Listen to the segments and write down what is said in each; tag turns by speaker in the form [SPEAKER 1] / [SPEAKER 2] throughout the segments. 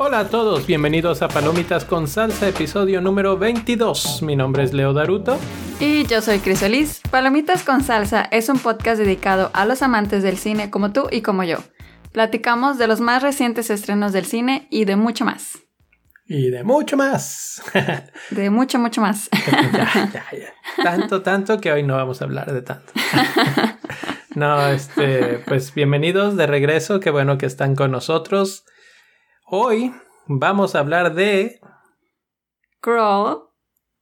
[SPEAKER 1] Hola a todos, bienvenidos a Palomitas con Salsa, episodio número 22. Mi nombre es Leo Daruto.
[SPEAKER 2] Y yo soy Crisolis. Palomitas con Salsa es un podcast dedicado a los amantes del cine como tú y como yo. Platicamos de los más recientes estrenos del cine y de mucho más.
[SPEAKER 1] Y de mucho más.
[SPEAKER 2] de mucho, mucho más.
[SPEAKER 1] ya, ya, ya. Tanto, tanto que hoy no vamos a hablar de tanto. no, este, pues bienvenidos de regreso. Qué bueno que están con nosotros. Hoy vamos a hablar de
[SPEAKER 2] Crawl.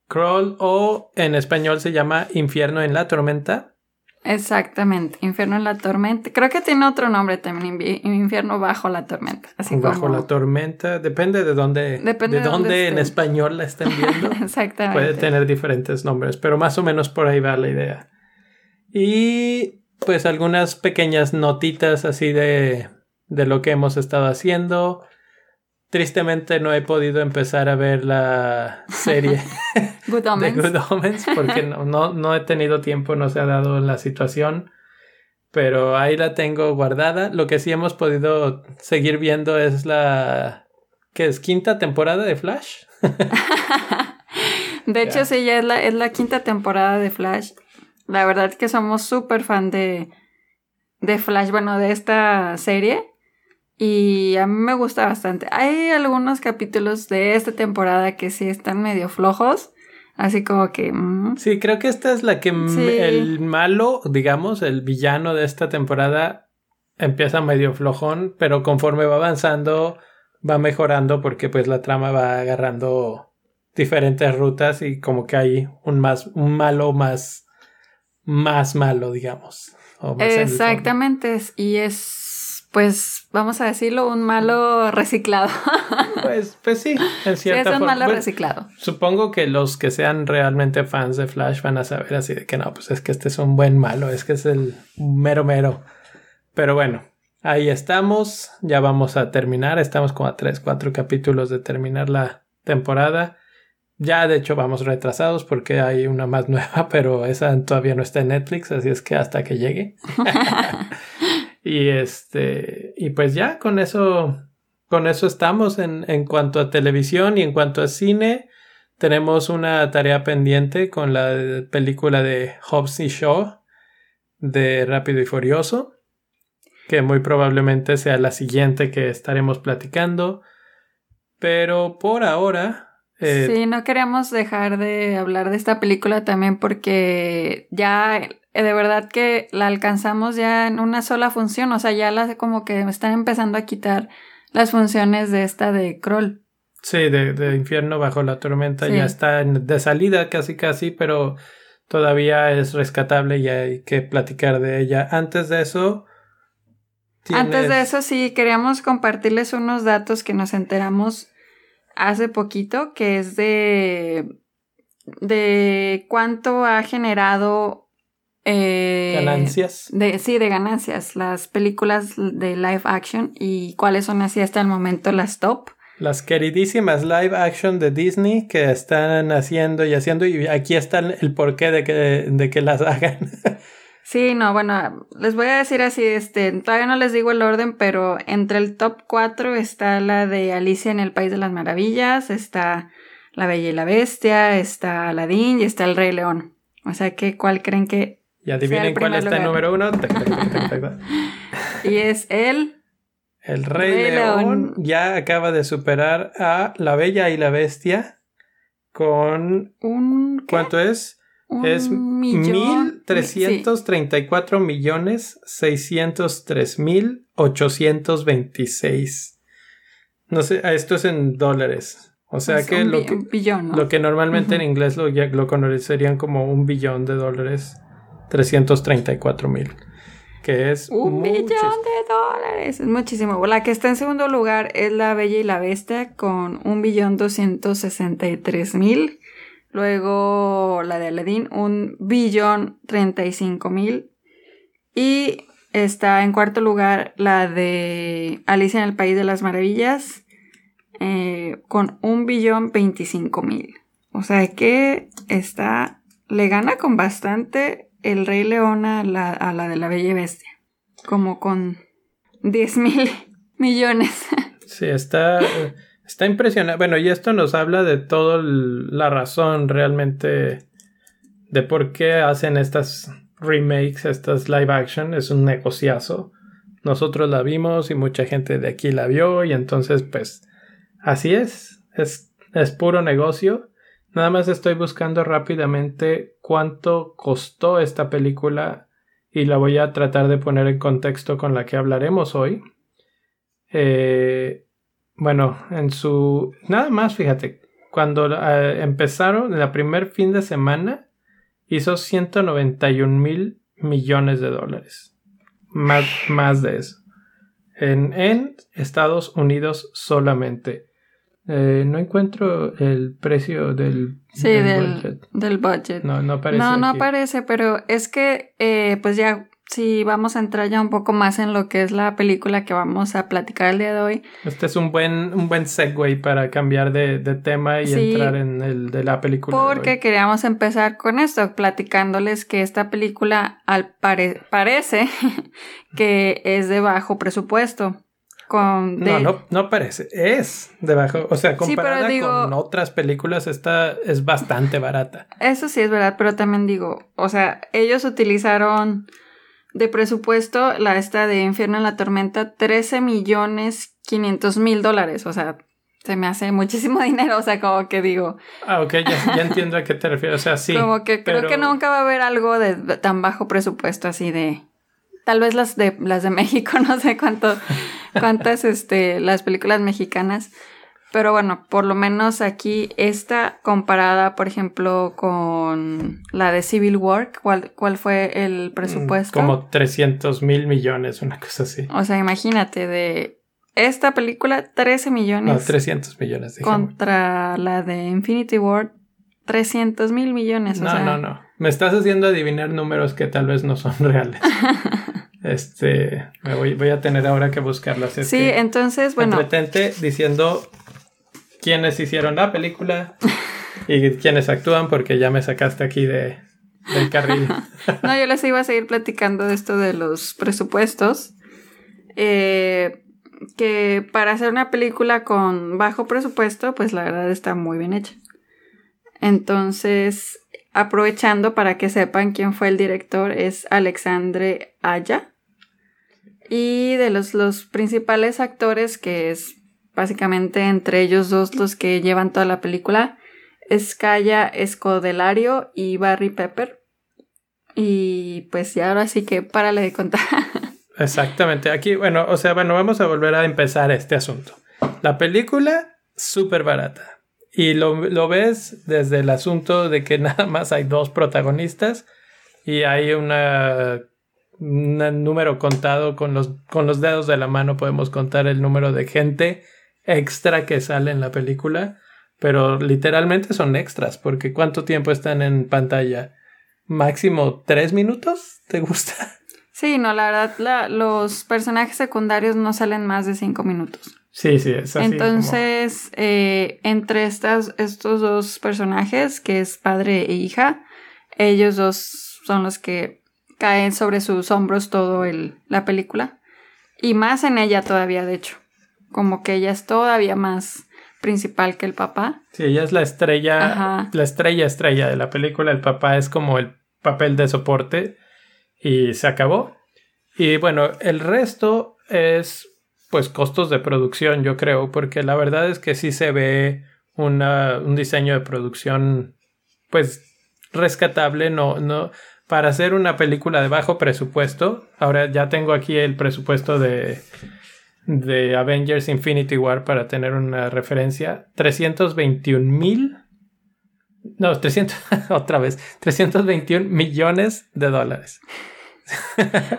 [SPEAKER 1] Crawl o en español se llama Infierno en la Tormenta.
[SPEAKER 2] Exactamente, Infierno en la Tormenta. Creo que tiene otro nombre también, Infierno bajo la tormenta. Así
[SPEAKER 1] bajo la tormenta, depende de dónde, de, dónde, en español la estén viendo.
[SPEAKER 2] Exactamente.
[SPEAKER 1] Puede tener diferentes nombres, pero más o menos por ahí va la idea. Y pues algunas pequeñas notitas así de, de lo que hemos estado haciendo. Tristemente no he podido empezar a ver la serie
[SPEAKER 2] Good Omens.
[SPEAKER 1] de Good Omens porque no, no, no, he tenido tiempo, no se ha dado la situación. Pero ahí la tengo guardada. Lo que sí hemos podido seguir viendo es la... ¿Qué es? ¿Quinta temporada de Flash?
[SPEAKER 2] de hecho, sí, ya es la, es la quinta temporada de Flash. La verdad es que somos súper fan de, de Flash, bueno, de esta serie. Y a mí me gusta bastante. Hay algunos capítulos de esta temporada que sí están medio flojos. Así como que... Mm.
[SPEAKER 1] Sí, creo que esta es la que el malo, digamos, el villano de esta temporada empieza medio flojón, pero conforme va avanzando va mejorando porque pues la trama va agarrando diferentes rutas y como que hay un más un malo más más malo, digamos.
[SPEAKER 2] Exactamente, y es pues vamos a decirlo, un malo reciclado.
[SPEAKER 1] pues, pues sí, en cierta
[SPEAKER 2] sí, es
[SPEAKER 1] un
[SPEAKER 2] malo reciclado.
[SPEAKER 1] Supongo que los que sean realmente fans de Flash van a saber así de que no, pues es que este es un buen malo, es que es el mero mero. Pero bueno, ahí estamos, ya vamos a terminar, estamos como a 3, 4 capítulos de terminar la temporada. Ya de hecho vamos retrasados porque hay una más nueva, pero esa todavía no está en Netflix, así es que hasta que llegue. Y este, y pues ya con eso, con eso estamos en, en cuanto a televisión y en cuanto a cine. Tenemos una tarea pendiente con la película de Hobbs y Shaw de Rápido y Furioso, que muy probablemente sea la siguiente que estaremos platicando. Pero por ahora.
[SPEAKER 2] Eh, sí, no queremos dejar de hablar de esta película también porque ya de verdad que la alcanzamos ya en una sola función, o sea, ya la como que están empezando a quitar las funciones de esta de Kroll.
[SPEAKER 1] Sí, de, Infierno bajo la tormenta ya está de salida casi casi, pero todavía es rescatable y hay que platicar de ella. Antes de eso...
[SPEAKER 2] Antes de eso sí, queríamos compartirles unos datos que nos enteramos hace poquito, que es de de cuánto ha generado
[SPEAKER 1] eh, ganancias.
[SPEAKER 2] De, sí, de ganancias. Las películas de live action y cuáles son así hasta el momento las top.
[SPEAKER 1] Las queridísimas live action de Disney que están haciendo y haciendo y aquí está el porqué de que, de que las hagan.
[SPEAKER 2] Sí, no, bueno, les voy a decir así, este, todavía no les digo el orden, pero entre el top 4 está la de Alicia en el País de las Maravillas, está La Bella y la Bestia, está Aladdin y está El Rey León. O sea que, ¿cuál creen que
[SPEAKER 1] y adivinen cuál está el número uno.
[SPEAKER 2] y es el...
[SPEAKER 1] El Rey, León, ya acaba de superar a La Bella y la Bestia con...
[SPEAKER 2] Un,
[SPEAKER 1] ¿Cuánto es? es
[SPEAKER 2] millón,
[SPEAKER 1] 1.334 millones 603 mil 826. No sé, esto es en dólares. O sea que, lo, que lo que normalmente en inglés lo, lo conocerían como un billón de dólares 334 mil. Que es
[SPEAKER 2] un millón de dólares. Es muchísimo. La que está en segundo lugar es La Bella y la Bestia con un billón 263 mil. Luego la de Aladdin, un billón 35 mil. Y está en cuarto lugar la de Alicia en el País de las Maravillas eh, con un billón 25 mil. O sea que está le gana con bastante el Rey León a la, a la de la Bella y Bestia. Como con 10 mil millones.
[SPEAKER 1] Sí, está, está impresionante. Bueno, y esto nos habla de toda la razón realmente de por qué hacen estas remakes, estas live action. Es un negociazo. Nosotros la vimos y mucha gente de aquí la vio y entonces pues así es. Es, es puro negocio. Nada más estoy buscando rápidamente cuánto costó esta película y la voy a tratar de poner en contexto con la que hablaremos hoy. Eh, bueno, en su... Nada más, fíjate, cuando eh, empezaron, en la primer fin de semana, hizo 191 mil millones de dólares. Más, más de eso. En, en Estados Unidos solamente. Eh, no encuentro el precio del,
[SPEAKER 2] sí, del, budget. Del budget.
[SPEAKER 1] No, no aparece.
[SPEAKER 2] No, no aparece, pero es que, eh, pues ya, si vamos a entrar ya un poco más en lo que es la película que vamos a platicar el día de hoy.
[SPEAKER 1] Este es un buen, un buen segue para cambiar de, de tema y entrar en el de la película.
[SPEAKER 2] Porque queríamos empezar con esto, platicándoles que esta película al parece que es de bajo presupuesto. Con
[SPEAKER 1] No, no, no parece. Es debajo. O sea, comparada con otras películas, esta es bastante barata.
[SPEAKER 2] Eso sí es verdad, pero también digo, o sea, ellos utilizaron de presupuesto la esta de Infierno en la Tormenta 13 millones 500 mil dólares. O sea, se me hace muchísimo dinero. O sea, como que digo.
[SPEAKER 1] Ah, ok, ya, entiendo a qué te refieres. O sea, sí.
[SPEAKER 2] Como que creo que nunca va a haber algo de tan bajo presupuesto así de tal vez las de las de México, no sé cuánto, cuántas, este, las películas mexicanas. Pero bueno, por lo menos aquí esta comparada, por ejemplo, con la de Civil War, ¿cuál, cuál fue el presupuesto?
[SPEAKER 1] Como 300 mil millones, una cosa así.
[SPEAKER 2] O sea, imagínate, de esta película, 13 millones.
[SPEAKER 1] No, 300 millones.
[SPEAKER 2] Contra la de Infinity War, 300 mil millones.
[SPEAKER 1] No, no, no. Me estás haciendo adivinar números que tal vez no son reales. este, me voy, voy a tener ahora que buscarlas.
[SPEAKER 2] sí, entonces, bueno.
[SPEAKER 1] Entretente diciendo quiénes hicieron la película y quiénes actúan, porque ya me sacaste aquí de, del carril.
[SPEAKER 2] no, yo les iba a seguir platicando de esto de los presupuestos. Eh, que para hacer una película con bajo presupuesto, pues la verdad está muy bien hecha. Entonces, aprovechando para que sepan quién fue el director, es Alexandre Aya. Y de los, los principales actores, que es básicamente entre ellos dos los que llevan toda la película, es Kaya Escodelario y Barry Pepper. Y pues ya ahora sí que párale de contar.
[SPEAKER 1] Exactamente. Aquí, bueno, o sea, bueno, vamos a volver a empezar este asunto. La película, súper barata. Y lo, ves desde el asunto de que nada más hay dos protagonistas y hay una, un número contado con los, con los dedos de la mano, podemos contar el número de gente extra que sale en la película, pero literalmente son extras, porque ¿cuánto tiempo están en pantalla? Máximo tres minutos, ¿te gusta?
[SPEAKER 2] Sí, no, la verdad, los personajes secundarios no salen más de cinco minutos.
[SPEAKER 1] Sí, sí, es así.
[SPEAKER 2] Entonces, eh, entre estas, estos dos personajes, que es padre e hija, ellos dos son los que caen sobre sus hombros todo el, la película. Y más en ella todavía, de hecho. Como que ella es todavía más principal que el papá.
[SPEAKER 1] Sí, ella es la estrella, la estrella estrella de la película. El papá es como el papel de soporte y se acabó. Y bueno, el resto es pues costos de producción, yo creo, porque la verdad es que sí se ve una, un diseño de producción pues rescatable, no, no, para hacer una película de bajo presupuesto, ahora ya tengo aquí el presupuesto de, de Avengers Infinity War para tener una referencia, 321 mil, no, 300, otra vez, 321 millones de dólares.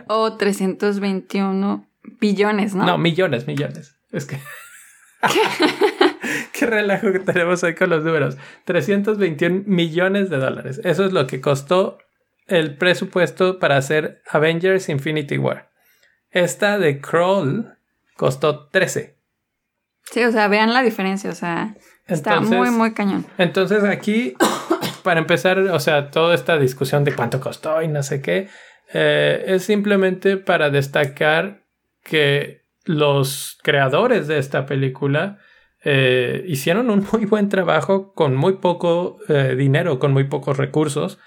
[SPEAKER 2] o 321 Billones, ¿no?
[SPEAKER 1] No, millones, millones. Es que. Qué relajo que tenemos hoy con los números. 321 millones de dólares. Eso es lo que costó el presupuesto para hacer Avengers Infinity War. Esta de Crawl costó 13.
[SPEAKER 2] Sí, o sea, vean la diferencia, o sea, está muy, muy cañón.
[SPEAKER 1] Entonces aquí para empezar, o sea, toda esta discusión de cuánto costó y no sé qué, eh, es simplemente para destacar que los creadores de esta película eh, hicieron un muy buen trabajo con muy poco eh, dinero, con muy pocos recursos.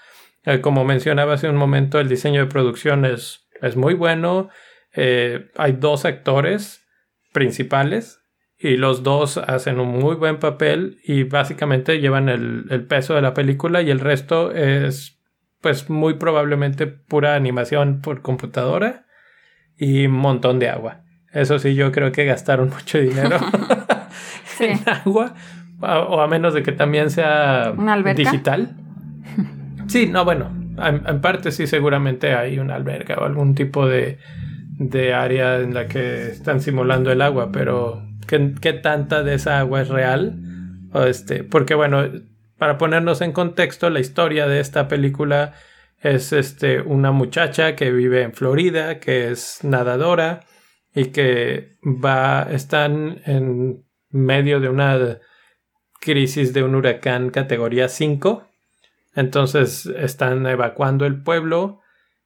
[SPEAKER 1] como mencionaba hace un momento, el diseño de producción es, es muy bueno. hay dos actores principales y los dos hacen un muy buen papel y básicamente llevan el, el, peso de la película y el resto es pues muy probablemente pura animación por computadora y un montón de agua. Eso sí, yo creo que gastaron mucho dinero en agua o a menos de que también sea digital. Sí, no, bueno, en, parte sí seguramente hay una alberca o algún tipo de, de área en la que están simulando el agua, pero qué, tanta de esa agua es real. O este, porque bueno, para ponernos en contexto, la historia de esta película es este, una muchacha que vive en Florida, que es nadadora y que va, están en medio de una crisis de un huracán categoría 5. Entonces están evacuando el pueblo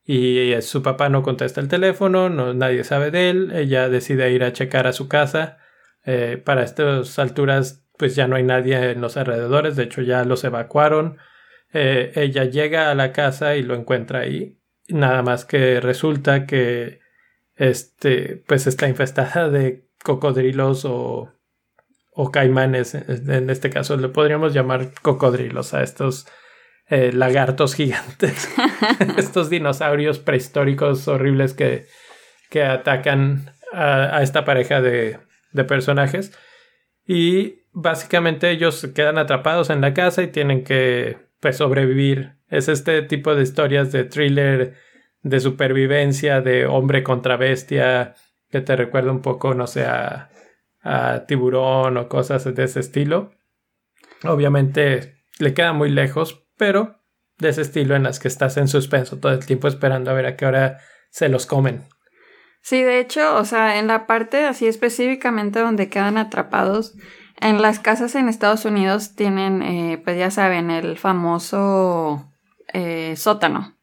[SPEAKER 1] y su papá no contesta el teléfono, no, nadie sabe de él, ella decide ir a checar a su casa eh, para estas alturas, pues ya no hay nadie en los alrededores, de hecho ya los evacuaron. Eh, ella llega a la casa y lo encuentra ahí. Nada más que resulta que este, pues está infestada de cocodrilos o, o caimanes. En este caso le podríamos llamar cocodrilos a estos eh, lagartos gigantes. estos dinosaurios prehistóricos horribles que, que atacan a esta pareja de, de personajes. Y básicamente ellos quedan atrapados en la casa y tienen que pues, sobrevivir. Es este tipo de historias de thriller, de supervivencia, de hombre contra bestia, que te recuerda un poco, no sé, a, tiburón o cosas de ese estilo. Obviamente le queda muy lejos, pero de ese estilo en las que estás en suspenso todo el tiempo esperando a ver a qué hora se los comen.
[SPEAKER 2] Sí, de hecho, o sea, en la parte así específicamente donde quedan atrapados, en las casas en Estados Unidos tienen, eh, pues ya saben, el famoso eh, sótano.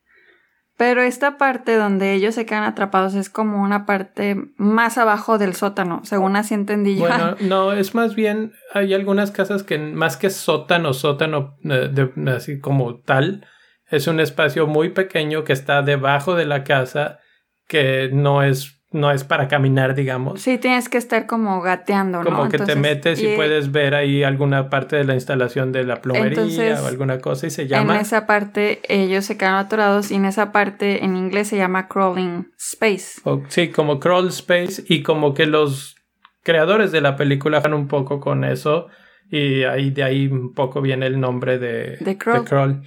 [SPEAKER 2] Pero esta parte donde ellos se quedan atrapados es como una parte más abajo del sótano, según así entendí yo.
[SPEAKER 1] Bueno, no, es más bien, hay algunas casas que más que sótano, sótano, eh, así como tal, es un espacio muy pequeño que está debajo de la casa que no es no es para caminar, digamos.
[SPEAKER 2] Sí, tienes que estar como gateando,
[SPEAKER 1] ¿no? Como que te metes y, puedes ver ahí alguna parte de la instalación de la plomería o alguna cosa y se llama.
[SPEAKER 2] En esa parte ellos se quedan atorados y en esa parte en inglés se llama crawling space.
[SPEAKER 1] sí, como crawl space y como que los creadores de la película van un poco con eso y ahí de ahí un poco viene el nombre de,
[SPEAKER 2] de crawl.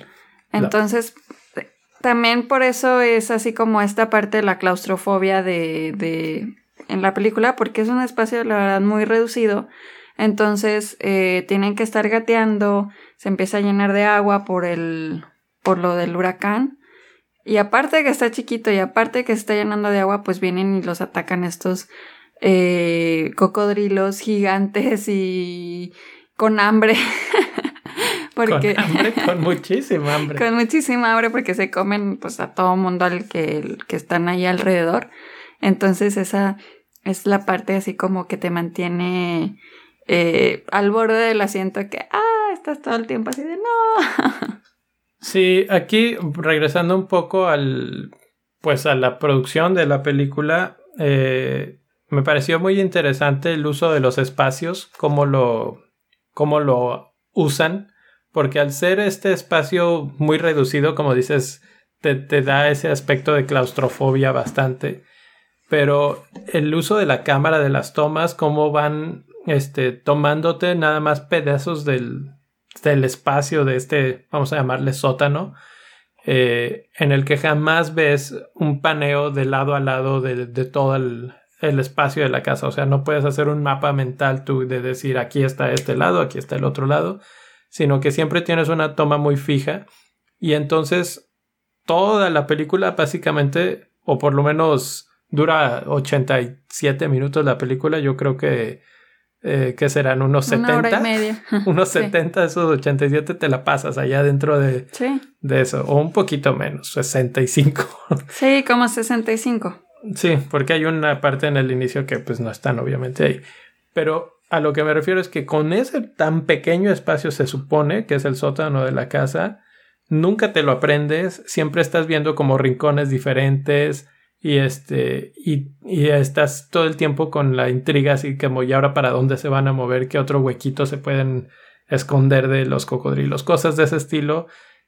[SPEAKER 2] Entonces, también por eso es así como esta parte de la claustrofobia de, de en la película, porque es un espacio, la verdad, muy reducido. Entonces, eh, tienen que estar gateando, se empieza a llenar de agua por el, por lo del huracán. Y aparte que está chiquito y aparte que se está llenando de agua, pues vienen y los atacan estos eh, cocodrilos gigantes y con hambre.
[SPEAKER 1] Porque, con hambre, con muchísima hambre.
[SPEAKER 2] con muchísima hambre porque se comen pues a todo mundo al que, que están ahí alrededor. Entonces esa es la parte así como que te mantiene eh, al borde del asiento que, ah, estás todo el tiempo así de no.
[SPEAKER 1] Sí, aquí regresando un poco al, pues a la producción de la película, eh, me pareció muy interesante el uso de los espacios, cómo lo, cómo lo usan porque al ser este espacio muy reducido, como dices, te, da ese aspecto de claustrofobia bastante. Pero el uso de la cámara, de las tomas, cómo van este, tomándote nada más pedazos del, del espacio de este, vamos a llamarle sótano, eh, en el que jamás ves un paneo de lado a lado de, de todo el, el, espacio de la casa. O sea, no puedes hacer un mapa mental tú de decir aquí está este lado, aquí está el otro lado, sino que siempre tienes una toma muy fija y entonces toda la película básicamente, o por lo menos dura 87 minutos la película, yo creo que eh, que serán unos 70.
[SPEAKER 2] Una hora y media.
[SPEAKER 1] unos 70 de esos 87 te la pasas allá dentro de,
[SPEAKER 2] Sí.
[SPEAKER 1] de eso, o un poquito menos, 65.
[SPEAKER 2] Sí, como 65.
[SPEAKER 1] sí, porque hay una parte en el inicio que pues no están obviamente ahí. Pero a lo que me refiero es que con ese tan pequeño espacio se supone que es el sótano de la casa, nunca te lo aprendes, siempre estás viendo como rincones diferentes y este y, y estás todo el tiempo con la intriga así como y ahora para dónde se van a mover, qué otro huequito se pueden esconder de los cocodrilos, cosas de ese estilo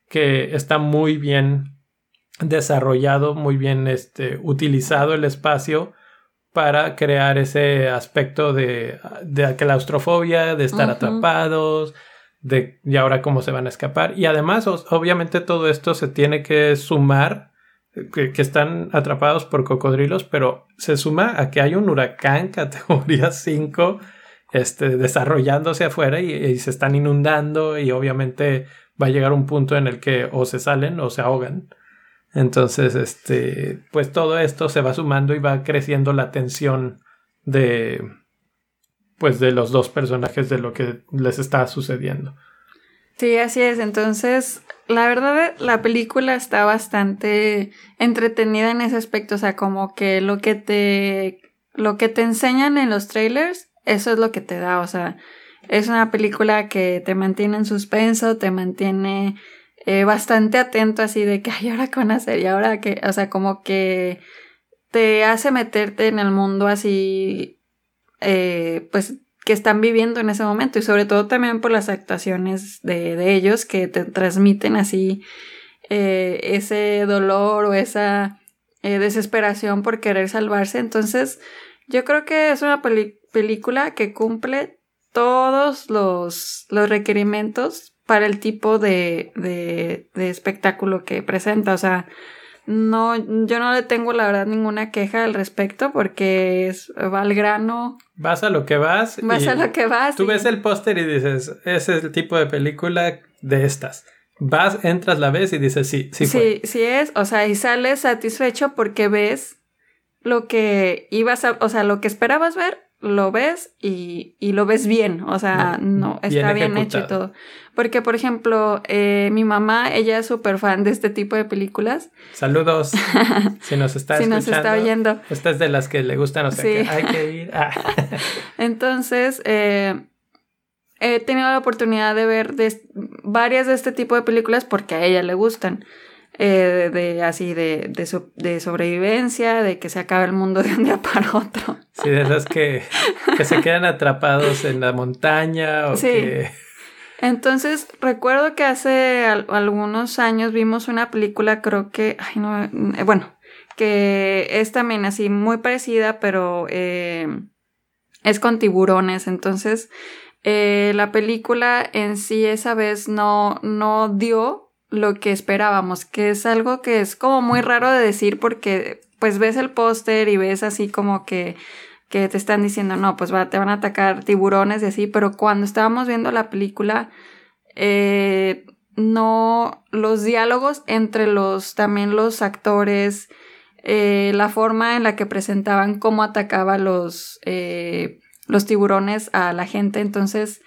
[SPEAKER 1] que está muy bien desarrollado, muy bien este, utilizado el espacio para crear ese aspecto de, de claustrofobia, de estar atrapados, de y ahora cómo se van a escapar. Y además, obviamente, todo esto se tiene que sumar, eh, que, que están atrapados por cocodrilos, pero se suma a que hay un huracán categoría 5 este, desarrollándose afuera y, y se están inundando y obviamente va a llegar un punto en el que o se salen o se ahogan. Entonces, este, pues todo esto se va sumando y va creciendo la tensión de, pues de los dos personajes de lo que les está sucediendo.
[SPEAKER 2] Sí, así es. Entonces, la verdad, la película está bastante entretenida en ese aspecto. O sea, como que lo que te, lo que te enseñan en los trailers, eso es lo que te da. O sea, es una película que te mantiene en suspenso, te mantiene eh, bastante atento así de que, ay, ahora qué van a hacer y ahora que, o sea, como que te hace meterte en el mundo así, eh, pues que están viviendo en ese momento. Y sobre todo también por las actuaciones de, de ellos que te transmiten así eh, ese dolor o esa desesperación por querer salvarse. Entonces, yo creo que es una película que cumple todos los, los requerimientos para el tipo de, de, de espectáculo que presenta. O sea, no, yo no le tengo la verdad ninguna queja al respecto porque es, va al grano,
[SPEAKER 1] Vas a lo que vas.
[SPEAKER 2] vas
[SPEAKER 1] y
[SPEAKER 2] a lo que vas.
[SPEAKER 1] Tú
[SPEAKER 2] y-
[SPEAKER 1] ves el póster y dices, ese es el tipo de película de estas. Vas, entras, la ves y dices, sí, sí, fue.
[SPEAKER 2] Sí, sí es, o sea, y sales satisfecho porque ves lo que ibas a, o sea, lo que esperabas ver, lo ves y, y lo ves bien, o sea, no, está bien, hecho y todo. Porque, por ejemplo, eh, mi mamá, ella es súper fan de este tipo de películas,
[SPEAKER 1] Saludos. si nos está
[SPEAKER 2] si
[SPEAKER 1] escuchando.
[SPEAKER 2] nos está oyendo.
[SPEAKER 1] Esta es de las que le gustan, o sea,
[SPEAKER 2] Sí.
[SPEAKER 1] que hay que ir. Ah.
[SPEAKER 2] Entonces, eh, he tenido la oportunidad de ver de- varias de este tipo de películas porque a ella le gustan. Eh, de así de, de, so- de sobrevivencia, de que se acabe el mundo de un día para otro.
[SPEAKER 1] Sí, de esas que, que se quedan atrapados en la montaña o
[SPEAKER 2] Sí.
[SPEAKER 1] que...
[SPEAKER 2] Entonces, recuerdo que hace al- algunos años vimos una película, creo que, ay, no, eh, bueno, que es también así muy parecida, pero eh, es con tiburones. Entonces, eh, la película en sí esa vez no, no dio lo que esperábamos, que es algo que es como muy raro de decir porque pues ves el póster y ves así como que que te están diciendo, no, pues va, te van a atacar tiburones y así, pero cuando estábamos viendo la película, eh, no, los diálogos entre los, también los actores, eh, la forma en la que presentaban cómo atacaba los, eh, los tiburones a la gente, entonces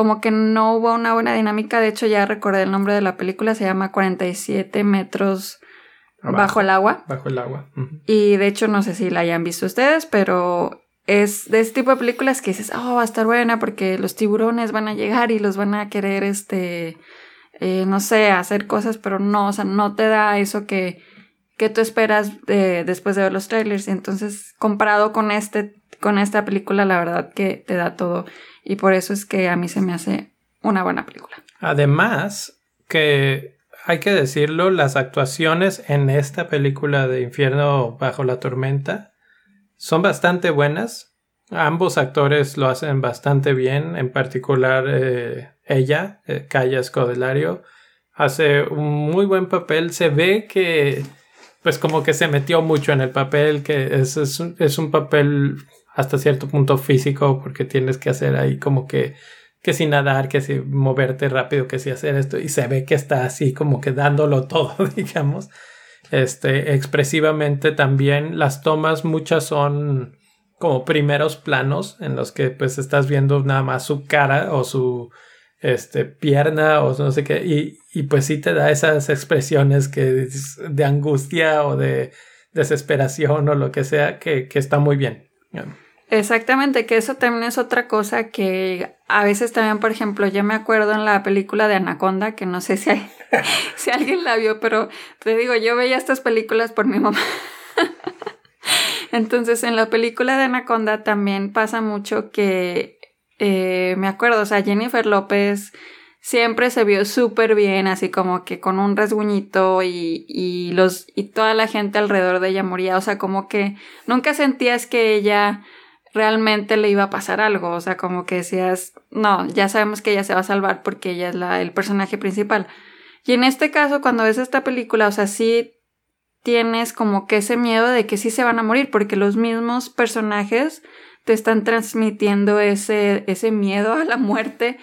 [SPEAKER 2] como que no hubo una buena dinámica, de hecho ya recordé el nombre de la película, se llama 47 metros
[SPEAKER 1] Abajo.
[SPEAKER 2] bajo el agua.
[SPEAKER 1] Bajo el agua.
[SPEAKER 2] Y de hecho no sé si la hayan visto ustedes, pero es de ese tipo de películas que dices, oh, va a estar buena porque los tiburones van a llegar y los van a querer, este, eh, no sé, hacer cosas, pero no, o sea, no te da eso que, que tú esperas de- después de ver los trailers. Y entonces, comparado con este, con esta película, la verdad que te da todo. Y por eso es que a mí se me hace una buena película.
[SPEAKER 1] Además, que hay que decirlo, las actuaciones en esta película de Infierno bajo la tormenta son bastante buenas. Ambos actores lo hacen bastante bien, en particular eh, ella, eh, Kaya Scodelario, hace un muy buen papel. Se ve que, pues como que se metió mucho en el papel, que es, un, es un papel hasta cierto punto físico, porque tienes que hacer ahí como que que si nadar, que si moverte rápido, que si hacer esto, y se ve que está así como que dándolo todo, digamos. Este, expresivamente también, las tomas muchas son como primeros planos en los que pues estás viendo nada más su cara o su este, pierna o no sé qué, y, y pues sí te da esas expresiones que de angustia o de desesperación o lo que sea, que, que está muy bien.
[SPEAKER 2] Exactamente, que eso también es otra cosa que a veces también, por ejemplo, yo me acuerdo en la película de Anaconda, que no sé si, hay, si alguien la vio, pero te digo, yo veía estas películas por mi mamá. Entonces, en la película de Anaconda también pasa mucho que eh, me acuerdo, o sea, Jennifer López siempre se vio súper bien, así como que con un rasguñito y, y, los, y toda la gente alrededor de ella moría, o sea, como que nunca sentías que ella realmente le iba a pasar algo, o sea, como que decías, no, ya sabemos que ella se va a salvar porque ella es la, el personaje principal. Y en este caso, cuando ves esta película, o sea, sí tienes como que ese miedo de que sí se van a morir, porque los mismos personajes te están transmitiendo ese, ese miedo a la muerte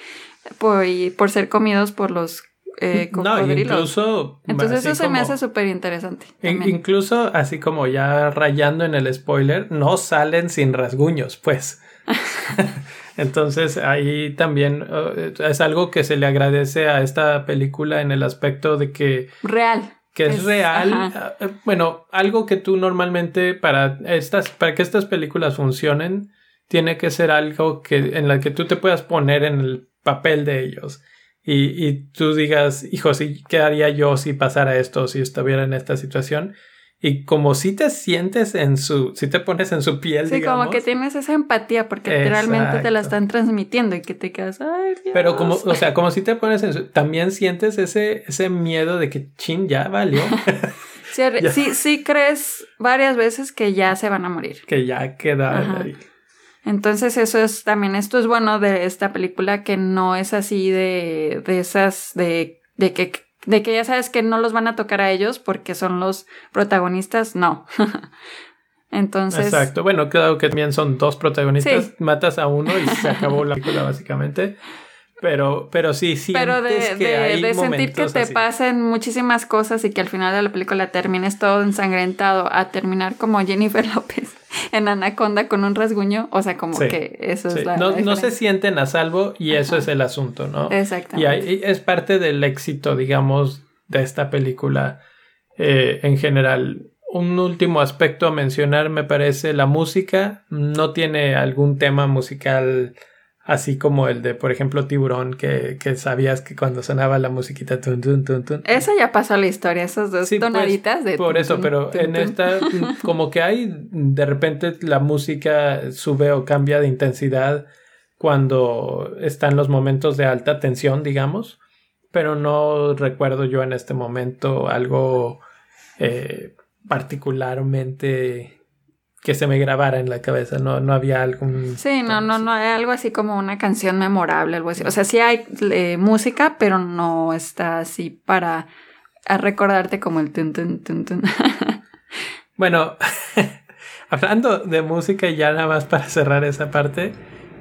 [SPEAKER 2] por, por ser comidos por los eh,
[SPEAKER 1] no, incluso.
[SPEAKER 2] Entonces, eso se me hace súper interesante.
[SPEAKER 1] incluso, así como ya rayando en el spoiler, no salen sin rasguños, pues. Entonces, ahí también uh, es algo que se le agradece a esta película en el aspecto de que.
[SPEAKER 2] Real.
[SPEAKER 1] Que es, real. Uh, uh, bueno, algo que tú normalmente para estas, para que estas películas funcionen, tiene que ser algo que, en la que tú te puedas poner en el papel de ellos y, y tú digas, hijo, ¿sí, ¿qué haría yo si pasara esto, si estuviera en esta situación? Y como si te sientes en su, si te pones en su piel,
[SPEAKER 2] sí, como que tienes esa empatía porque realmente te la están transmitiendo y que te quedas, ay, Dios.
[SPEAKER 1] Pero como, o sea, como si te pones en su, también sientes ese, ese miedo de que, chin, ya valió.
[SPEAKER 2] sí, sí, sí crees varias veces que ya se van a morir.
[SPEAKER 1] Que ya queda ahí.
[SPEAKER 2] Entonces eso es también, esto es bueno de esta película que no es así de, de esas, de, de que, de que ya sabes que no los van a tocar a ellos porque son los protagonistas, no. Entonces.
[SPEAKER 1] Exacto. Bueno, claro que también son dos protagonistas. Matas a uno y se acabó la película, básicamente. Pero, pero sí, sí.
[SPEAKER 2] Pero de, de, sentir que te pasen muchísimas cosas y que al final de la película termines todo ensangrentado a terminar como Jennifer López en Anaconda con un rasguño. O sea, como que eso es la.
[SPEAKER 1] No, no, se sienten a salvo y eso es el asunto, ¿no? Exactamente. Y es parte del éxito, digamos, de esta película eh, en general. Un último aspecto a mencionar me parece la música. No tiene algún tema musical Así como el de, por ejemplo, Tiburón, que, que sabías que cuando sonaba la musiquita tun, tun, tun, tun.
[SPEAKER 2] Eso ya pasó la historia, esas dos pues, tonaditas de.
[SPEAKER 1] Por eso, pero en esta, como que hay, de repente la música sube o cambia de intensidad cuando están los momentos de alta tensión, digamos. Pero no recuerdo yo en este momento algo eh, particularmente que se me grabara en la cabeza, no, no había algún...
[SPEAKER 2] Sí, no, no, no, hay algo así como una canción memorable, algo así. O sea, sí hay eh, música, pero no está así para recordarte como el tun, tun, tun, tun.
[SPEAKER 1] bueno, hablando de música y ya nada más para cerrar esa parte,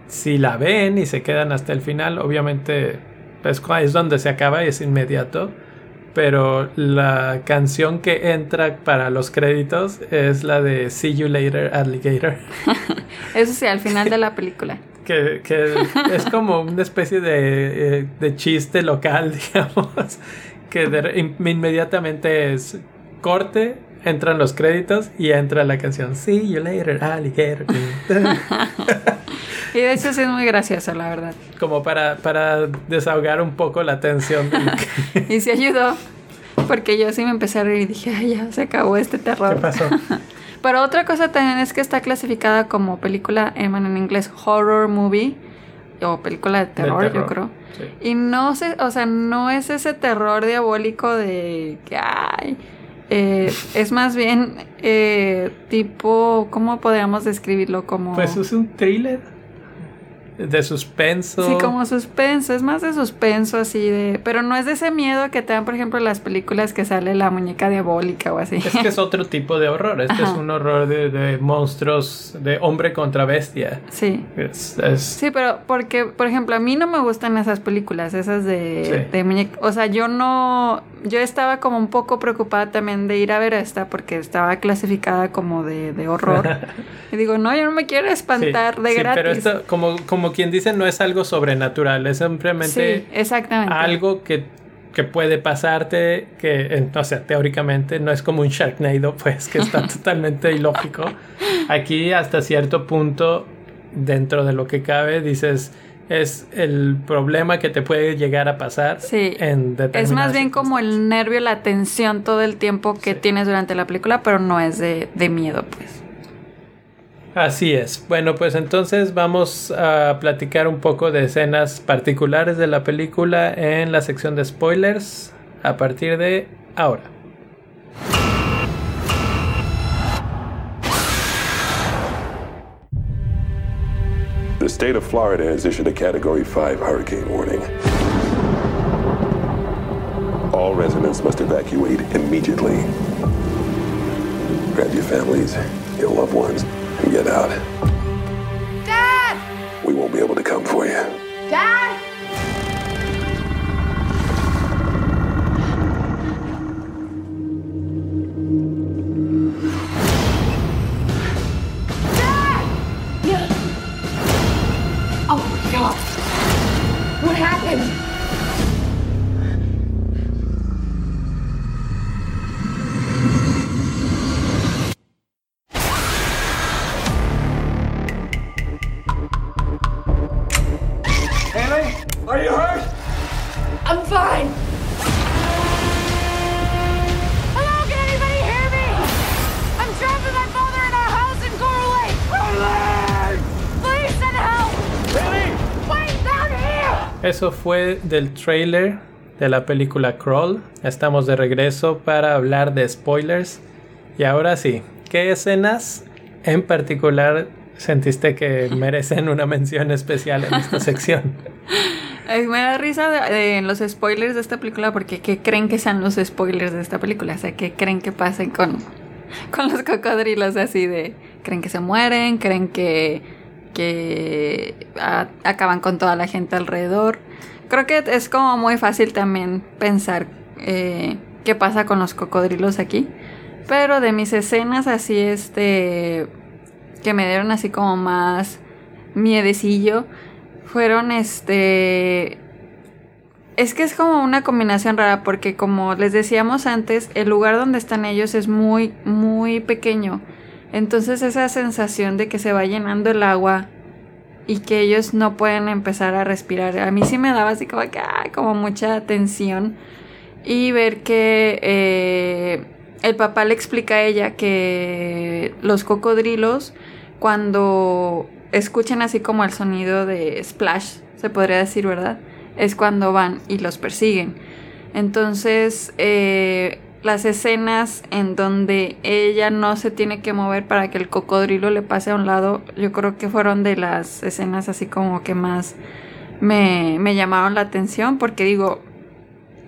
[SPEAKER 1] si la ven y se quedan hasta el final, obviamente pues, es donde se acaba y es inmediato pero la canción que entra para los créditos es la de See You Later Alligator.
[SPEAKER 2] Eso sí, al final de la película.
[SPEAKER 1] que, es como una especie de, eh, de chiste local, digamos, que inmediatamente es corte, entran los créditos y entra la canción See You Later Alligator.
[SPEAKER 2] Y de hecho sí es muy gracioso, la verdad.
[SPEAKER 1] Como para, para desahogar un poco la tensión.
[SPEAKER 2] y se ayudó. Porque yo sí me empecé a reír y dije, Ay, ya se acabó este terror.
[SPEAKER 1] ¿Qué pasó?
[SPEAKER 2] Pero otra cosa también es que está clasificada como película en, en inglés horror movie o película de terror, yo creo. Y no sé, o sea, no es ese terror diabólico de que ay, eh, es más bien eh, tipo, ¿cómo podríamos describirlo? Como...
[SPEAKER 1] Pues es un thriller. De suspenso.
[SPEAKER 2] Sí, como suspenso, es más de suspenso así de... Pero no es de ese miedo que te dan, por ejemplo, las películas que sale la muñeca diabólica o así.
[SPEAKER 1] Es que es otro tipo de horror, este es un horror de, de, monstruos, de hombre contra bestia.
[SPEAKER 2] Sí.
[SPEAKER 1] Es, es...
[SPEAKER 2] Sí, pero porque, por ejemplo, a mí no me gustan esas películas, esas de, de muñeca... O sea, yo no... Yo estaba como un poco preocupada también de ir a ver esta porque estaba clasificada como de, de horror. y digo, no, yo no me quiero espantar de gratis.
[SPEAKER 1] Pero esto, como, como quien dice, no es algo sobrenatural, es simplemente
[SPEAKER 2] exactamente.
[SPEAKER 1] algo que, que, puede pasarte, que, o sea, teóricamente no es como un Sharknado, pues, que está totalmente ilógico. Aquí, hasta cierto punto, dentro de lo que cabe, dices es el problema que te puede llegar a pasar
[SPEAKER 2] sí.
[SPEAKER 1] en
[SPEAKER 2] Es más bien como el nervio, la tensión todo el tiempo que tienes durante la película, pero no es de, de miedo, pues.
[SPEAKER 1] Así es. Bueno, pues entonces vamos a platicar un poco de escenas particulares de la película en la sección de spoilers a partir de ahora.
[SPEAKER 3] The state of Florida has issued a Category 5 hurricane warning. All residents must evacuate immediately. Grab your families, your loved ones, get out.
[SPEAKER 4] Dad!
[SPEAKER 3] We won't be able to come for you.
[SPEAKER 1] Eso fue del trailer de la película Crawl. Estamos de regreso para hablar de spoilers. Y ahora sí, ¿qué escenas en particular sentiste que merecen una mención especial en esta sección?
[SPEAKER 2] me da risa en los spoilers de esta película porque ¿qué creen que sean los spoilers de esta película? O sea, ¿qué creen que pasen con, con los cocodrilos así de... ¿Creen que se mueren? ¿Creen que que acaban con toda la gente alrededor. Creo que es como muy fácil también pensar eh, qué pasa con los cocodrilos aquí. Pero de mis escenas así, este, que me dieron así como más miedecillo, fueron este... Es que es como una combinación rara porque como les decíamos antes, el lugar donde están ellos es muy, muy pequeño. Entonces esa sensación de que se va llenando el agua y que ellos no pueden empezar a respirar, a mí sí me daba así como que, como mucha tensión y ver que eh, el papá le explica a ella que los cocodrilos cuando escuchan así como el sonido de splash, se podría decir, ¿verdad? Es cuando van y los persiguen. Entonces, eh, las escenas en donde ella no se tiene que mover para que el cocodrilo le pase a un lado, yo creo que fueron de las escenas así como que más me, me llamaron la atención, porque digo,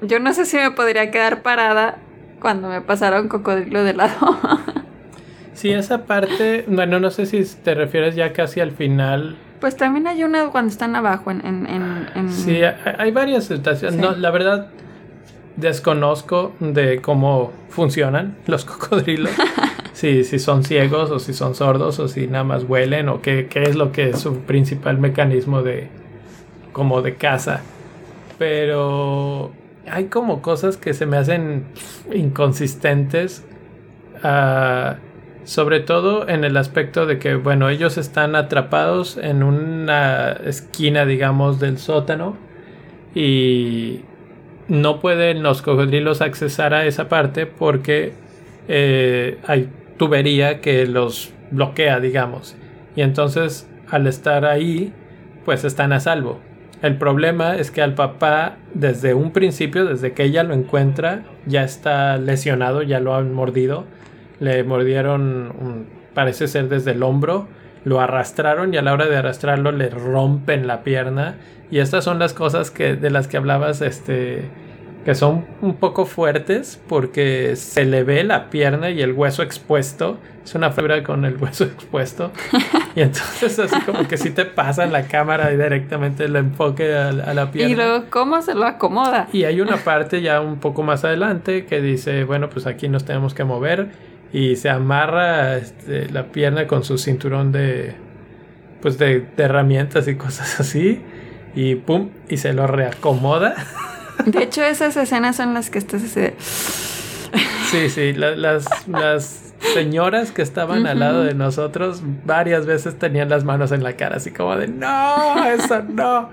[SPEAKER 2] yo no sé si me podría quedar parada cuando me pasara un cocodrilo de lado.
[SPEAKER 1] sí, esa parte, bueno, no sé si te refieres ya casi al final.
[SPEAKER 2] Pues también hay una cuando están abajo en... en,
[SPEAKER 1] Sí, hay varias situaciones. No, la verdad, desconozco de cómo funcionan los cocodrilos. si, si son ciegos o si son sordos o si nada más huelen o qué, qué es lo que es su principal mecanismo de como de caza. Pero hay como cosas que se me hacen inconsistentes. Uh, sobre todo en el aspecto de que, bueno, ellos están atrapados en una esquina, digamos, del sótano. Y no pueden los cocodrilos accesar a esa parte porque eh, hay tubería que los bloquea, digamos. Y entonces, al estar ahí, pues están a salvo. El problema es que al papá, desde un principio, desde que ella lo encuentra, ya está lesionado, ya lo han mordido. Le mordieron, parece ser desde el hombro, lo arrastraron y a la hora de arrastrarlo le rompen la pierna. Y estas son las cosas que, de las que hablabas, este, que son un poco fuertes porque se le ve la pierna y el hueso expuesto. Es una fibra con el hueso expuesto. Y entonces así como que si te pasa la cámara y directamente el enfoque a, a, la pierna.
[SPEAKER 2] Y luego, ¿cómo se lo acomoda?
[SPEAKER 1] Y hay una parte ya un poco más adelante que dice, bueno, pues aquí nos tenemos que mover. Y se amarra este, la pierna con su cinturón de, pues de, de herramientas y cosas así. Y pum, y se lo reacomoda.
[SPEAKER 2] De hecho, esas escenas son las que estás.
[SPEAKER 1] Sí, sí, la, las, las señoras que estaban al lado de nosotros varias veces tenían las manos en la cara, así como de, no, eso no.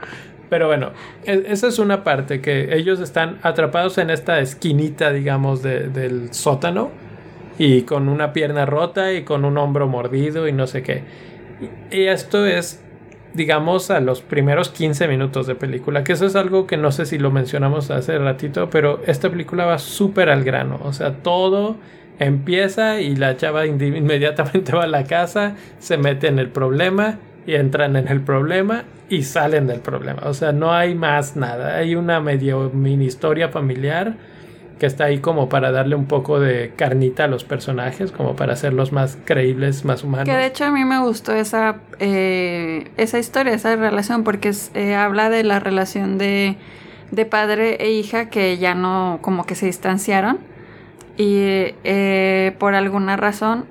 [SPEAKER 1] Pero bueno, e, esa es una parte, que ellos están atrapados en esta esquinita, digamos, de, del sótano y con una pierna rota y con un hombro mordido y no sé qué. Y esto es digamos, a los primeros 15 minutos de película, que eso es algo que no sé si lo mencionamos hace ratito, pero esta película va súper al grano, o sea, todo empieza y la chava inmediatamente va a la casa, se mete en el problema y entran en el problema y salen del problema, o sea, no hay más nada, hay una medio mini historia familiar que está ahí como para darle un poco de carnita a los personajes, como para hacerlos más creíbles, más humanos.
[SPEAKER 2] Que de hecho a mí me gustó esa, eh, esa historia, esa relación, porque eh, habla de la relación de, de, padre e hija que ya no, como que se distanciaron y eh, por alguna razón,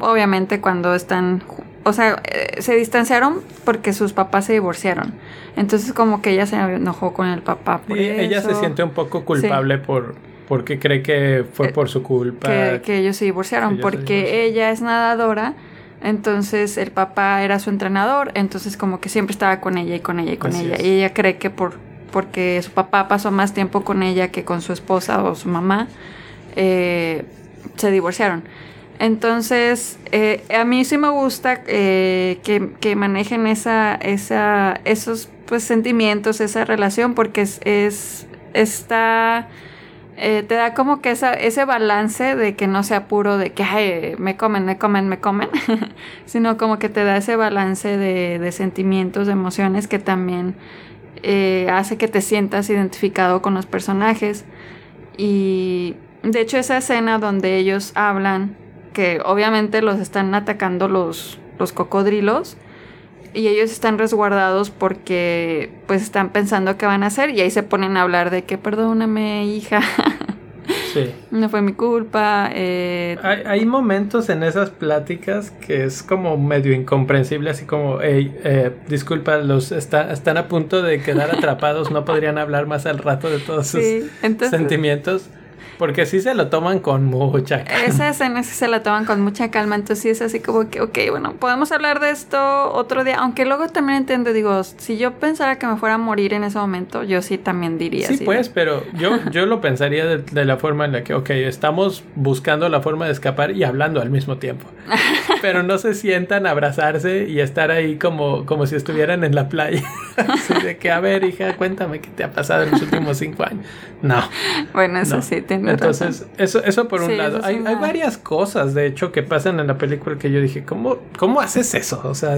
[SPEAKER 2] obviamente cuando están o sea, se distanciaron porque sus papás se divorciaron. Entonces como que ella se enojó con el papá.
[SPEAKER 1] Por Ella se siente un poco culpable por porque cree que fue por su culpa.
[SPEAKER 2] Que, ellos se divorciaron porque ella es nadadora. Entonces el papá era su entrenador, entonces como que siempre estaba con ella y con ella y con ella. Y ella cree que por porque su papá pasó más tiempo con ella que con su esposa o su mamá, eh, se divorciaron. Entonces, eh, a mí sí me gusta eh, que, manejen esa, esa, esos pues, sentimientos, esa relación, porque es, es está, eh, te da como que esa, ese balance de que no sea puro de que me comen, me comen, me comen, sino como que te da ese balance de, de sentimientos, de emociones que también hace que te sientas identificado con los personajes. Y de hecho esa escena donde ellos hablan que obviamente los están atacando los, los cocodrilos y ellos están resguardados porque pues están pensando qué van a hacer y ahí se ponen a hablar de que perdóname hija sí. no fue mi culpa eh,
[SPEAKER 1] hay, momentos en esas pláticas que es como medio incomprensible así como hey, eh, disculpa los están a punto de quedar atrapados no podrían hablar más al rato de todos sus sentimientos porque sí se lo toman con mucha
[SPEAKER 2] calma. Esa escena sí se la toman con mucha calma. Entonces sí es así como que, ok, bueno, podemos hablar de esto otro día. Aunque luego también entiendo, digo, si yo pensara que me fuera a morir en ese momento, yo sí también diría.
[SPEAKER 1] Sí, pues, pero yo, yo lo pensaría de, la forma en la que, ok, estamos buscando la forma de escapar y hablando al mismo tiempo. pero no se sientan a abrazarse y estar ahí como, como si estuvieran en la playa. así de que, a ver, hija, cuéntame qué te ha pasado en los últimos cinco años. No.
[SPEAKER 2] Bueno, eso sí, tengo
[SPEAKER 1] entonces, eso, eso por un lado. Hay, hay, varias cosas, de hecho, que pasan en la película que yo dije, ¿cómo, ¿cómo haces eso? O sea,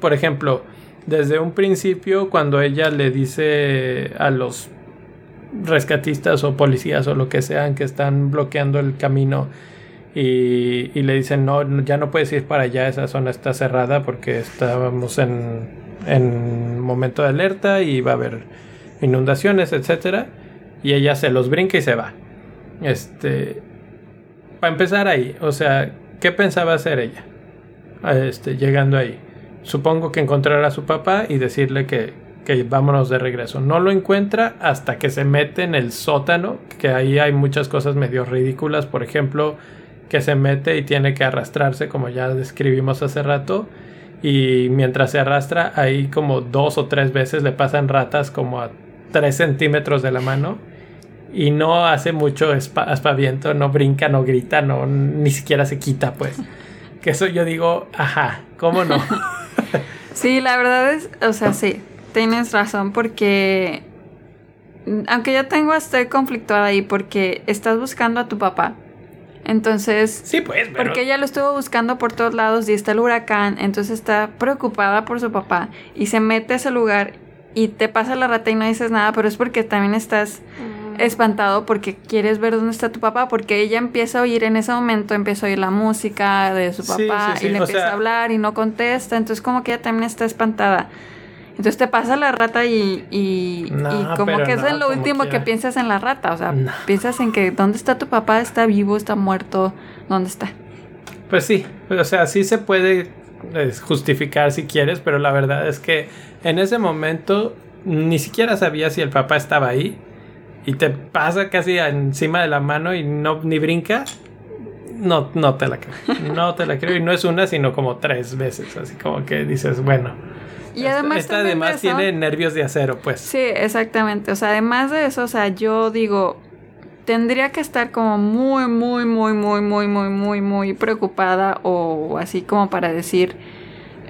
[SPEAKER 1] por ejemplo, desde un principio, cuando ella le dice a los rescatistas o policías o lo que sean que están bloqueando el camino y, y le dicen, no, ya no puedes ir para allá, esa zona está cerrada porque estábamos en, en momento de alerta y va a haber inundaciones, etcétera. Y ella se los brinca y se va. Este. Para empezar ahí, o sea, ¿qué pensaba hacer ella? Este, llegando ahí. Supongo que encontrar a su papá y decirle que, que vámonos de regreso. No lo encuentra hasta que se mete en el sótano, que ahí hay muchas cosas medio ridículas. Por ejemplo, que se mete y tiene que arrastrarse, como ya describimos hace rato. Y mientras se arrastra, ahí como dos o tres veces le pasan ratas como a tres centímetros de la mano y no hace mucho aspaviento, no brinca, no grita, no ni siquiera se quita, pues. Que eso yo digo, ajá, ¿cómo no?
[SPEAKER 2] sí, la verdad es, o sea, sí, tienes razón porque aunque yo tengo estoy conflictuada ahí porque estás buscando a tu papá. Entonces,
[SPEAKER 1] Sí, pues, pero...
[SPEAKER 2] porque ella lo estuvo buscando por todos lados y está el huracán, entonces está preocupada por su papá y se mete a ese lugar y te pasa la rata y no dices nada, pero es porque también estás espantado porque quieres ver dónde está tu papá, porque ella empieza a oír en ese momento, empieza a oír la música de su papá
[SPEAKER 1] sí, sí,
[SPEAKER 2] y le
[SPEAKER 1] o
[SPEAKER 2] empieza
[SPEAKER 1] sea-
[SPEAKER 2] a hablar y no contesta, entonces como que ella también está espantada. Entonces te pasa la rata y, y,
[SPEAKER 1] No,
[SPEAKER 2] y como que es
[SPEAKER 1] no,
[SPEAKER 2] lo último que piensas en la rata, o sea,
[SPEAKER 1] No.
[SPEAKER 2] piensas en que dónde está tu papá, está vivo, está muerto, dónde está.
[SPEAKER 1] Pues sí, o sea, sí se puede eh, justificar si quieres, pero la verdad es que en ese momento ni siquiera sabía si el papá estaba ahí y te pasa casi encima de la mano y no ni brinca. No, no te la creo. No te la creo. Y no es una, sino como tres veces. Así como que dices, bueno.
[SPEAKER 2] Y además
[SPEAKER 1] esta además
[SPEAKER 2] eso-
[SPEAKER 1] tiene nervios de acero, pues.
[SPEAKER 2] Sí, exactamente. O sea, además de eso, o sea, yo digo, tendría que estar como muy, muy, muy, muy, muy, muy, muy, muy preocupada o así como para decir,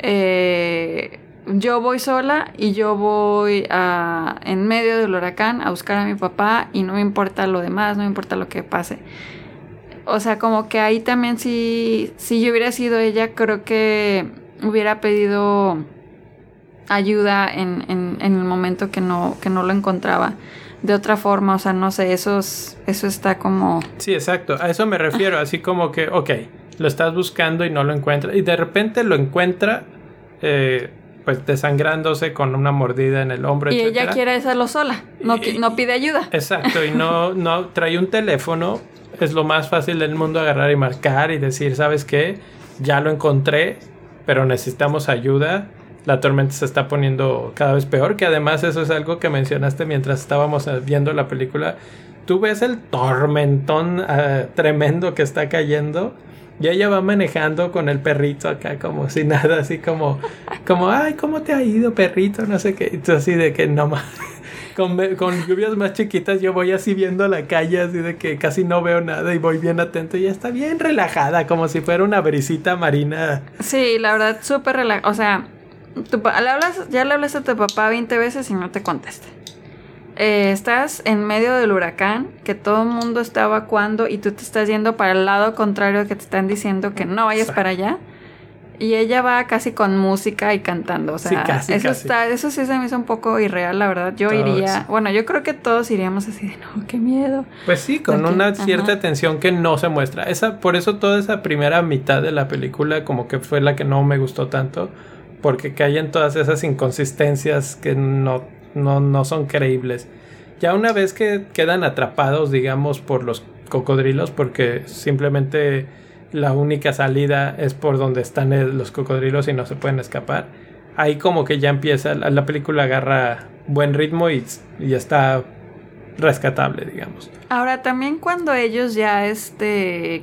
[SPEAKER 2] eh, yo voy sola y yo voy a, en medio del huracán a buscar a mi papá y no me importa lo demás, no me importa lo que pase. O sea, como que ahí también si, si yo hubiera sido ella, creo que hubiera pedido ayuda en, en, en el momento que no, que no lo encontraba. De otra forma, o sea, no sé, eso, es- eso está como...
[SPEAKER 1] Sí, exacto. A eso me refiero. Así como que, ok, lo estás buscando y no lo encuentras. Y de repente lo encuentra, eh, pues desangrándose con una mordida en el hombro.
[SPEAKER 2] Y ella
[SPEAKER 1] etcétera.
[SPEAKER 2] quiere hacerlo sola, no pide ayuda.
[SPEAKER 1] Exacto, y no, no trae un teléfono. Es lo más fácil del mundo agarrar y marcar y decir, ¿sabes qué? Ya lo encontré, pero necesitamos ayuda. La tormenta se está poniendo cada vez peor, que además eso es algo que mencionaste mientras estábamos eh, viendo la película. Tú ves el tormentón eh, tremendo que está cayendo y ella va manejando con el perrito acá como si nada, así como, como, ay, ¿cómo te ha ido, perrito? No sé qué. Tú así de que no más. Con, con lluvias más chiquitas yo voy así viendo la calle así de que casi no veo nada y voy bien atento y ya está bien relajada como si fuera una brisita marina.
[SPEAKER 2] Sí, la verdad, súper relajado. O sea, tu le hablas, ya le hablaste a tu papá 20 veces y no te contesta. Eh, estás en medio del huracán, que todo el mundo está evacuando y tú te estás yendo para el lado contrario que te están diciendo que no vayas para allá. Y ella va casi con música y cantando. O sea,
[SPEAKER 1] Sí, casi,
[SPEAKER 2] eso,
[SPEAKER 1] casi.
[SPEAKER 2] Está, eso sí se me hizo un poco irreal, la verdad. Yo
[SPEAKER 1] Todos.
[SPEAKER 2] iría. Bueno, yo creo que todos iríamos así de no, qué miedo.
[SPEAKER 1] Pues sí, con una
[SPEAKER 2] ajá.
[SPEAKER 1] cierta tensión que no se muestra. Esa, por eso toda esa primera mitad de la película como que fue la que no me gustó tanto. Porque caen todas esas inconsistencias que no, no, no son creíbles. Ya una vez que quedan atrapados, digamos, por los cocodrilos, porque simplemente la única salida es por donde están los cocodrilos y no se pueden escapar. Ahí como que ya empieza, la, la película agarra buen ritmo y, y está rescatable, digamos.
[SPEAKER 2] Ahora, también cuando ellos ya, este,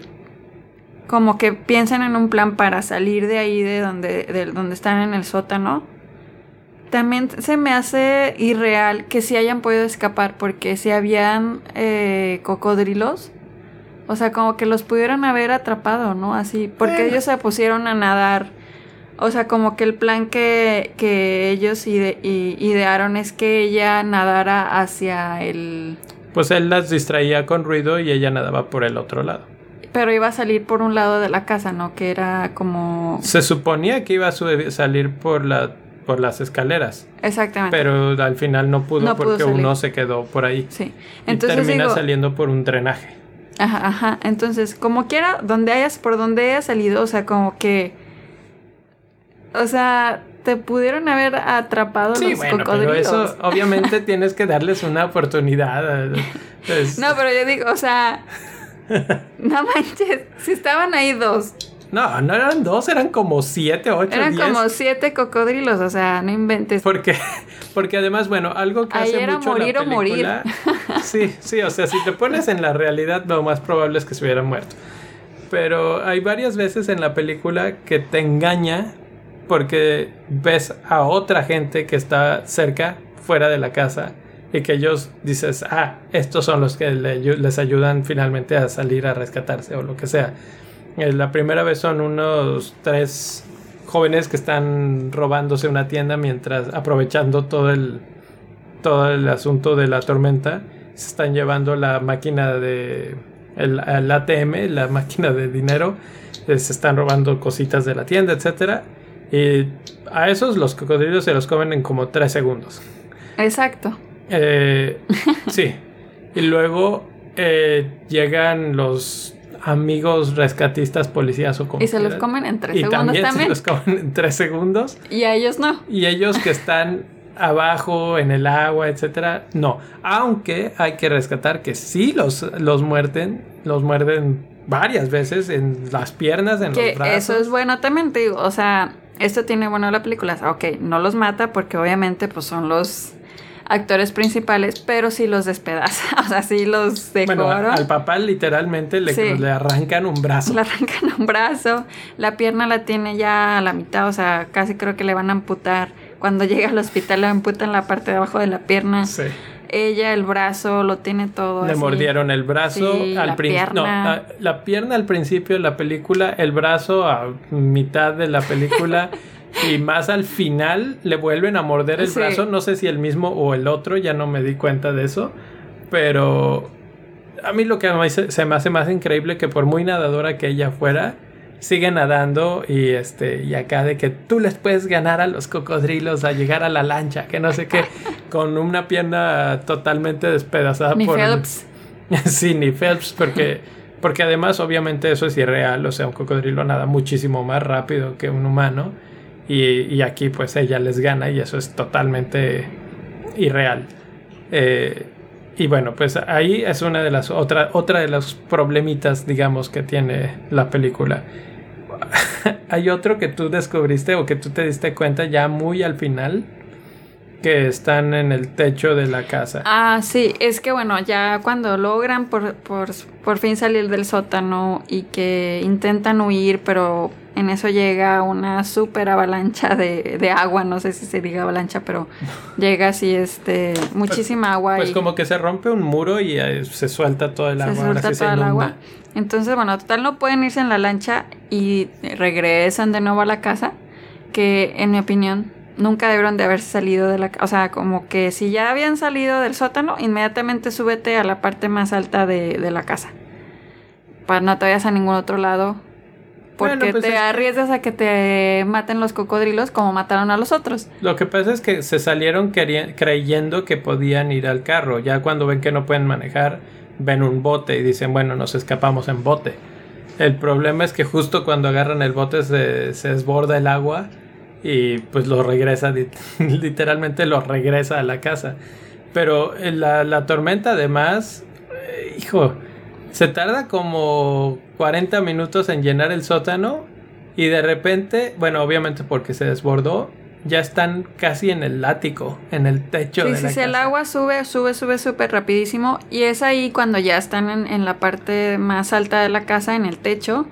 [SPEAKER 2] como que piensan en un plan para salir de ahí, de donde, de donde están en el sótano, también se me hace irreal que si hayan podido escapar, porque si habían eh, cocodrilos, o sea, como que los pudieran haber atrapado, ¿no? Así, porque
[SPEAKER 1] Bueno.
[SPEAKER 2] ellos se pusieron a nadar. O sea, como que el plan que, que ellos ide- idearon es que ella nadara hacia el...
[SPEAKER 1] Pues él las distraía con ruido y ella nadaba por el otro lado.
[SPEAKER 2] Pero iba a salir por un lado de la casa, ¿no? Que era como...
[SPEAKER 1] Se suponía que iba a salir por, la, por las escaleras,
[SPEAKER 2] Exactamente.
[SPEAKER 1] pero al final no pudo
[SPEAKER 2] No
[SPEAKER 1] porque uno se quedó por ahí.
[SPEAKER 2] Sí.
[SPEAKER 1] Y
[SPEAKER 2] Entonces
[SPEAKER 1] termina
[SPEAKER 2] digo...
[SPEAKER 1] saliendo por un drenaje.
[SPEAKER 2] Ajá, ajá. Entonces, como quiera, donde hayas, por donde hayas salido, o sea, como que... O sea, te pudieron haber atrapado
[SPEAKER 1] Sí,
[SPEAKER 2] los
[SPEAKER 1] bueno, pero
[SPEAKER 2] cocodrilos.
[SPEAKER 1] eso obviamente tienes que darles una oportunidad.
[SPEAKER 2] No, pero yo digo, o sea... no manches, si estaban ahí dos,
[SPEAKER 1] no, no eran dos, eran como siete, ocho,
[SPEAKER 2] eran
[SPEAKER 1] diez.
[SPEAKER 2] como siete cocodrilos, o sea, no inventes.
[SPEAKER 1] Porque, porque además, bueno, algo que
[SPEAKER 2] Ahí
[SPEAKER 1] hace
[SPEAKER 2] era
[SPEAKER 1] mucho
[SPEAKER 2] morir
[SPEAKER 1] la
[SPEAKER 2] o morir.
[SPEAKER 1] Sí, sí, o sea, si te pones en la realidad, lo más probable es que se hubiera muerto. Pero hay varias veces en la película que te engaña porque ves a otra gente que está cerca, fuera de la casa, y que ellos dices, ah, estos son los que le les ayudan finalmente a salir a rescatarse o lo que sea. La primera vez son unos tres jóvenes que están robándose una tienda mientras aprovechando todo el todo el asunto de la tormenta se están llevando la máquina de el, el ATM, la máquina de dinero, eh, se están robando cositas de la tienda, etcétera. Y a esos los cocodrilos se los comen en como tres segundos.
[SPEAKER 2] Exacto.
[SPEAKER 1] Eh, sí. Y luego eh, llegan los amigos rescatistas, policías o como
[SPEAKER 2] Y se los comen en tres
[SPEAKER 1] Y
[SPEAKER 2] segundos
[SPEAKER 1] también,
[SPEAKER 2] también.
[SPEAKER 1] se los comen en tres segundos.
[SPEAKER 2] Y a ellos no.
[SPEAKER 1] Y ellos que están abajo en el agua, etcétera, no. Aunque hay que rescatar que sí los, los muerden, los muerden varias veces en las piernas, en
[SPEAKER 2] Que
[SPEAKER 1] los brazos.
[SPEAKER 2] eso es bueno también, te digo. O sea, esto tiene bueno la película. Ok, no los mata porque obviamente pues son los actores principales, pero sí los despedaza. O sea, sí los
[SPEAKER 1] Bueno, a-
[SPEAKER 2] decoran.
[SPEAKER 1] al papá literalmente le,
[SPEAKER 2] Sí.
[SPEAKER 1] le arrancan un brazo.
[SPEAKER 2] Le arrancan un brazo, la pierna la tiene ya a la mitad, o sea, casi creo que le van a amputar. Cuando llega al hospital le amputan la parte de abajo de la pierna.
[SPEAKER 1] Sí.
[SPEAKER 2] Ella, el brazo, lo tiene todo.
[SPEAKER 1] Le
[SPEAKER 2] así.
[SPEAKER 1] mordieron el brazo
[SPEAKER 2] Sí,
[SPEAKER 1] al
[SPEAKER 2] la
[SPEAKER 1] principio. No,
[SPEAKER 2] pierna.
[SPEAKER 1] a- la pierna al principio de la película, el brazo a mitad de la película y más al final le vuelven a morder el
[SPEAKER 2] Sí.
[SPEAKER 1] brazo. No sé si el mismo o el otro, ya no me di cuenta de eso. Pero a mí lo que se me hace más increíble que por muy nadadora que ella fuera, sigue nadando y este y acá de que tú les puedes ganar a los cocodrilos a llegar a la lancha, que no sé qué, con una pierna totalmente despedazada
[SPEAKER 2] Ni
[SPEAKER 1] por
[SPEAKER 2] Phelps.
[SPEAKER 1] Sí, ni Phelps, porque, porque además obviamente eso es irreal, o sea, un cocodrilo nada muchísimo más rápido que un humano y, y aquí pues ella les gana y eso es totalmente irreal. Eh, y bueno, pues ahí es una de las otra, otra de los problemitas, digamos, que tiene la película. Hay otro que tú descubriste o que tú te diste cuenta ya muy al final que están en el techo de la casa.
[SPEAKER 2] Ah, sí, es que bueno, ya cuando logran por, por, por fin salir del sótano y que intentan huir, pero en eso llega una súper avalancha de, de agua, no sé si se diga avalancha, pero llega así, este, muchísima agua.
[SPEAKER 1] Pues
[SPEAKER 2] y
[SPEAKER 1] como que se rompe un muro y eh, se suelta todo el
[SPEAKER 2] se
[SPEAKER 1] agua. ahora
[SPEAKER 2] suelta
[SPEAKER 1] se
[SPEAKER 2] el agua. Entonces, bueno, total no pueden irse en la lancha y regresan de nuevo a la casa, que en mi opinión nunca debieron de haberse salido de la casa. O sea, como que si ya habían salido del sótano, inmediatamente súbete a la parte más alta de, de la casa. Para no te vayas a ningún otro lado. Porque
[SPEAKER 1] Bueno, pues
[SPEAKER 2] te
[SPEAKER 1] es
[SPEAKER 2] arriesgas a que te maten los cocodrilos como mataron a los otros.
[SPEAKER 1] Lo que pasa es que se salieron creyendo que podían ir al carro. Ya cuando ven que no pueden manejar, ven un bote y dicen, bueno, nos escapamos en bote. El problema es que justo cuando agarran el bote se, se desborda el agua y pues lo regresa, lit- literalmente lo regresa a la casa. Pero eh, la, la tormenta además, eh, hijo, se tarda como 40 minutos en llenar el sótano y de repente, bueno, obviamente porque se desbordó, ya están casi en el ático, en el techo
[SPEAKER 2] Sí,
[SPEAKER 1] de
[SPEAKER 2] sí,
[SPEAKER 1] la
[SPEAKER 2] sí,
[SPEAKER 1] casa.
[SPEAKER 2] el agua sube, sube, sube súper rapidísimo. Y es ahí cuando ya están en, en la parte más alta de la casa, en el techo,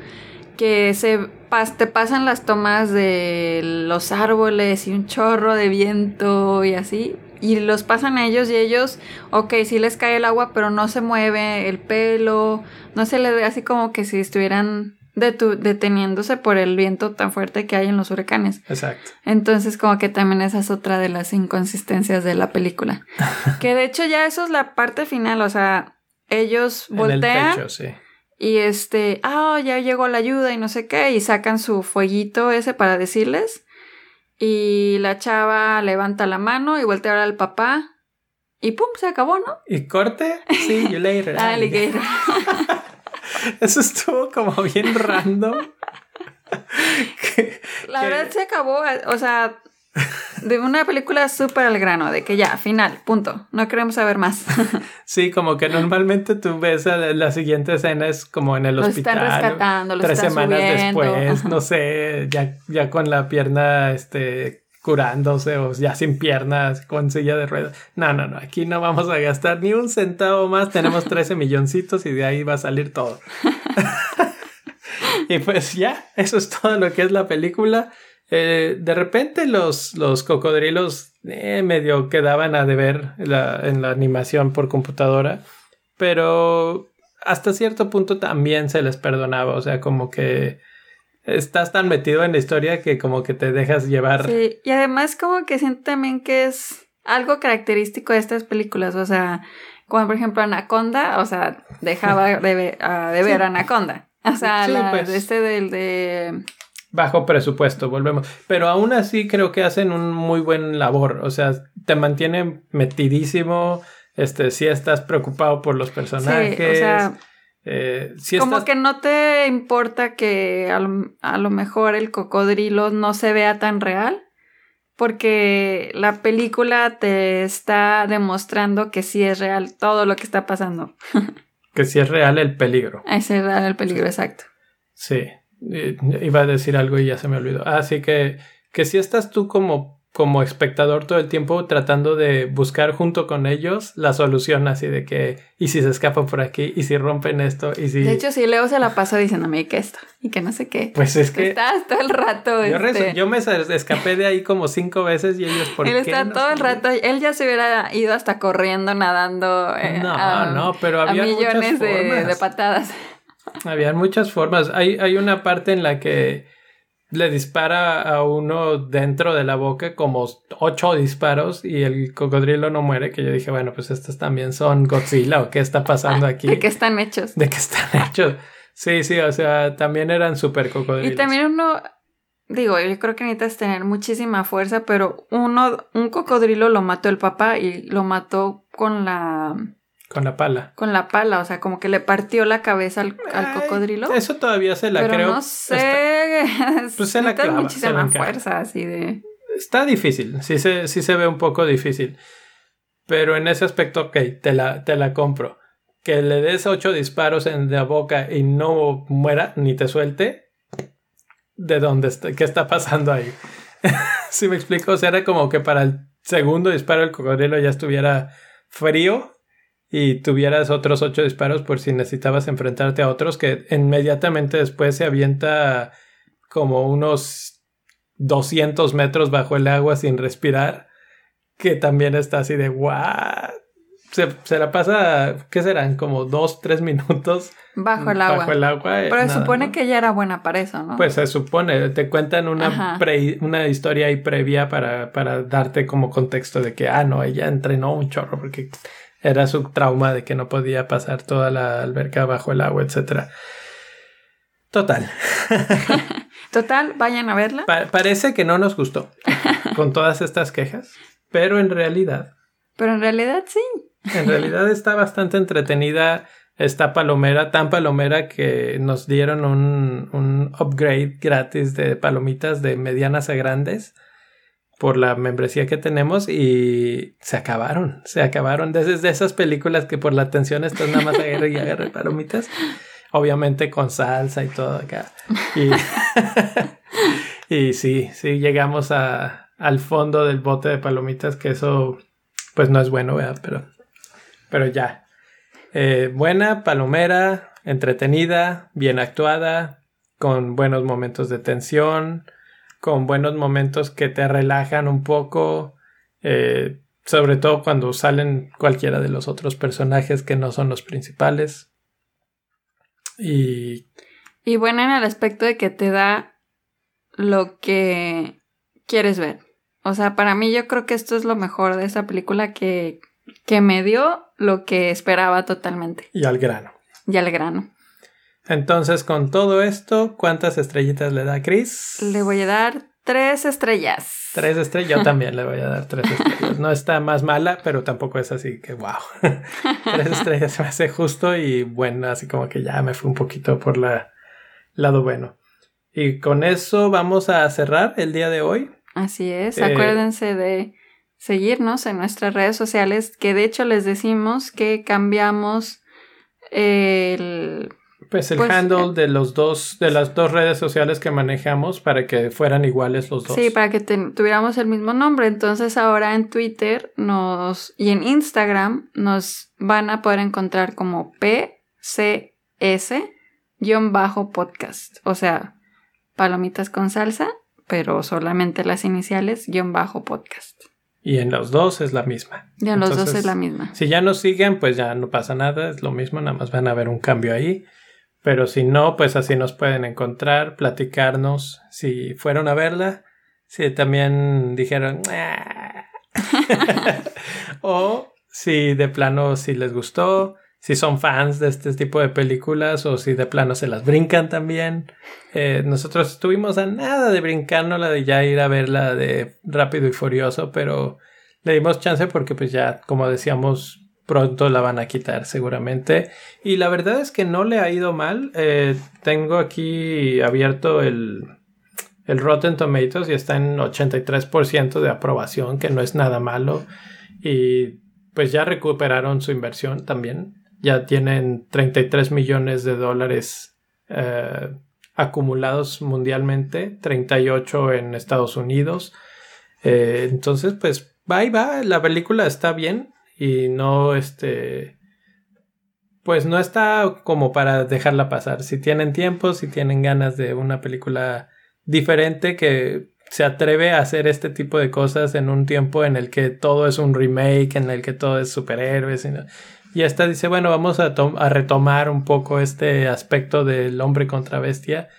[SPEAKER 2] que se pas- te pasan las tomas de los árboles y un chorro de viento y así. Y los pasan a ellos y ellos, ok, sí les cae el agua, pero no se mueve el pelo, no se les ve así como que si estuvieran detu- deteniéndose por el viento tan fuerte que hay en los huracanes.
[SPEAKER 1] Exacto.
[SPEAKER 2] Entonces, como que también esa es otra de las inconsistencias de la película. que de hecho ya eso es la parte final, o sea, ellos
[SPEAKER 1] el
[SPEAKER 2] voltean
[SPEAKER 1] sí.
[SPEAKER 2] y este, ah, ya llegó la ayuda y no sé qué, y sacan su fueguito ese para decirles. Y la chava levanta la mano y voltea al papá. Y pum, se acabó, ¿no?
[SPEAKER 1] ¿Y corte? Sí, you later.
[SPEAKER 2] Alligator.
[SPEAKER 1] Eso estuvo como bien random. Que-
[SPEAKER 2] La
[SPEAKER 1] que-
[SPEAKER 2] verdad se acabó, o sea, de una película súper al grano, de que ya, final, punto. No queremos saber más.
[SPEAKER 1] Sí, como que normalmente tú ves la, siguiente escena es como en el hospital.
[SPEAKER 2] están rescatando, los
[SPEAKER 1] tres
[SPEAKER 2] están
[SPEAKER 1] semanas
[SPEAKER 2] subiendo.
[SPEAKER 1] después, no sé, ya, ya con la pierna este, curándose o ya sin piernas, con silla de ruedas. No, no, no, aquí no vamos a gastar ni un centavo más, tenemos 13 milloncitos y de ahí va a salir todo. y pues ya, eso es todo lo que es la película. Eh, de repente los, los cocodrilos eh, medio quedaban a deber la- en la animación por computadora, pero hasta cierto punto también se les perdonaba, o sea, como que estás tan metido en la historia que como que te dejas llevar.
[SPEAKER 2] Sí, y además como que siento también que es algo característico de estas películas, o sea, Como por ejemplo Anaconda, o sea, dejaba de, ver, de ver Anaconda. O sea,
[SPEAKER 1] Sí,
[SPEAKER 2] la-
[SPEAKER 1] pues.
[SPEAKER 2] este del de...
[SPEAKER 1] Bajo presupuesto, volvemos. Pero aún así creo que hacen un muy buen labor. O sea, te mantienen metidísimo. Este, si estás preocupado por los personajes.
[SPEAKER 2] Sí, o sea,
[SPEAKER 1] eh,
[SPEAKER 2] como
[SPEAKER 1] estás-
[SPEAKER 2] que no te importa que a lo, a lo mejor el cocodrilo no se vea tan real, porque la película te está demostrando que sí es real todo lo que está pasando.
[SPEAKER 1] que sí es real el peligro.
[SPEAKER 2] Ese es real el peligro exacto.
[SPEAKER 1] Sí, eh, iba a decir algo y ya se me olvidó. Así que, que si estás tú como, como espectador todo el tiempo tratando de buscar junto con ellos la solución así de que, y si se escapan por aquí, y si rompen esto, y si...
[SPEAKER 2] De hecho, sí, Leo se la pasó diciéndome que esto y que no sé qué.
[SPEAKER 1] pues es que
[SPEAKER 2] Estás todo el rato.
[SPEAKER 1] yo,
[SPEAKER 2] este,
[SPEAKER 1] yo me escapé de ahí como cinco veces y ellos por
[SPEAKER 2] él
[SPEAKER 1] qué
[SPEAKER 2] está
[SPEAKER 1] no
[SPEAKER 2] todo el rato, él ya se hubiera ido hasta corriendo, nadando. eh,
[SPEAKER 1] No,
[SPEAKER 2] a-
[SPEAKER 1] no, pero había
[SPEAKER 2] millones
[SPEAKER 1] muchas
[SPEAKER 2] de,
[SPEAKER 1] formas.
[SPEAKER 2] de patadas.
[SPEAKER 1] Había muchas formas. Hay, hay una parte en la que le dispara a uno dentro de la boca como ocho disparos y el cocodrilo no muere, que yo dije, bueno, pues estos también son Godzilla o qué está pasando aquí.
[SPEAKER 2] ¿De qué están hechos?
[SPEAKER 1] ¿De qué están hechos? Sí, sí, o sea, también eran super cocodrilos.
[SPEAKER 2] Y también uno, digo, yo creo que necesitas tener muchísima fuerza, pero uno, un cocodrilo lo mató el papá y lo mató con la,
[SPEAKER 1] Con la pala.
[SPEAKER 2] con la pala, o sea, como que le partió la cabeza al, al cocodrilo.
[SPEAKER 1] Eso todavía se la
[SPEAKER 2] pero
[SPEAKER 1] creo.
[SPEAKER 2] no
[SPEAKER 1] Está,
[SPEAKER 2] sé,
[SPEAKER 1] Pues se la clava, se la
[SPEAKER 2] muchísima
[SPEAKER 1] encaja.
[SPEAKER 2] fuerza así de...
[SPEAKER 1] está difícil. Sí se, sí se ve un poco difícil. Pero en ese aspecto, ok, te la, te la compro. Que le des ocho disparos en la boca y no muera ni te suelte. ¿De dónde está? ¿Qué está pasando ahí? si me explico, o sea, era como que para el segundo disparo el cocodrilo ya estuviera frío y tuvieras otros ocho disparos por si necesitabas enfrentarte a otros que inmediatamente después se avienta como unos 200 metros bajo el agua sin respirar, que también está así de what? Se, se la pasa, ¿qué serán? Como dos, tres minutos
[SPEAKER 2] Bajo el agua.
[SPEAKER 1] bajo el agua. eh,
[SPEAKER 2] Pero se supone
[SPEAKER 1] ¿no?
[SPEAKER 2] que ella era buena para eso, ¿no?
[SPEAKER 1] Pues se supone, te cuentan una, pre- una historia ahí previa para, para darte como contexto de que, ah, no, ella entrenó un chorro porque era su trauma de que no podía pasar toda la alberca bajo el agua, etcétera. Total.
[SPEAKER 2] Total, vayan a verla.
[SPEAKER 1] Pa- parece que no nos gustó con todas estas quejas, pero en realidad,
[SPEAKER 2] Pero en realidad sí.
[SPEAKER 1] en realidad está bastante entretenida esta palomera, tan palomera que nos dieron un, un upgrade gratis de palomitas de medianas a grandes por la membresía que tenemos y se acabaron, se acabaron. Desde de esas películas que por la atención estás nada más agarre y agarre palomitas, obviamente con salsa y todo acá. Y, y sí, sí, llegamos a, al fondo del bote de palomitas, que eso pues no es bueno, ¿verdad? Pero, pero ya. Eh, buena, palomera, entretenida, bien actuada, con buenos momentos de tensión, con buenos momentos que te relajan un poco, eh, sobre todo cuando salen cualquiera de los otros personajes que no son los principales. Y
[SPEAKER 2] Y bueno, en el aspecto de que te da lo que quieres ver. O sea, para mí yo creo que esto es lo mejor de esa película que, que me dio lo que esperaba totalmente.
[SPEAKER 1] y al grano.
[SPEAKER 2] Y al grano.
[SPEAKER 1] Entonces, con todo esto, ¿cuántas estrellitas le da Chris?
[SPEAKER 2] Le voy a dar tres estrellas.
[SPEAKER 1] Tres estrellas, yo también le voy a dar tres estrellas. No está más mala, pero tampoco es así que wow. tres estrellas me hace justo y bueno, así como que ya me fui un poquito por la lado bueno. Y con eso vamos a cerrar el día de hoy.
[SPEAKER 2] Así es.
[SPEAKER 1] Eh,
[SPEAKER 2] Acuérdense de seguirnos en nuestras redes sociales, que de hecho les decimos que cambiamos el
[SPEAKER 1] Pues el
[SPEAKER 2] Pues,
[SPEAKER 1] handle
[SPEAKER 2] eh,
[SPEAKER 1] de los dos, de las dos redes sociales que manejamos para que fueran iguales los dos.
[SPEAKER 2] Sí, para que ten- tuviéramos el mismo nombre. Entonces ahora en Twitter nos y en Instagram nos van a poder encontrar como PCS-podcast. O sea, palomitas con salsa, pero solamente las iniciales guion bajo podcast.
[SPEAKER 1] Y en los dos es la misma.
[SPEAKER 2] Ya los dos es la misma.
[SPEAKER 1] Si ya nos siguen, pues ya no pasa nada, es lo mismo, nada más van a ver un cambio ahí. Pero si no, pues así nos pueden encontrar, platicarnos si fueron a verla, si también dijeron "Ah". o si de plano si les gustó, si son fans de este tipo de películas o si de plano se las brincan también. Eh, nosotros estuvimos a nada de brincarnos la de ya ir a ver la de Rápido y Furioso, pero le dimos chance porque pues ya, como decíamos, pronto la van a quitar seguramente. Y la verdad es que no le ha ido mal. Eh, tengo aquí abierto el, el Rotten Tomatoes y está en 83% de aprobación, que no es nada malo. Y pues ya recuperaron su inversión también. Ya tienen 33 millones de dólares eh, acumulados mundialmente, 38 en Estados Unidos. Eh, entonces, pues va y va, la película está bien y no este pues no está como para dejarla pasar. Si tienen tiempo, si tienen ganas de una película diferente que se atreve a hacer este tipo de cosas en un tiempo en el que todo es un remake, en el que todo es superhéroes. Y esta dice, bueno, vamos a, a retomar un poco este aspecto del hombre contra bestia,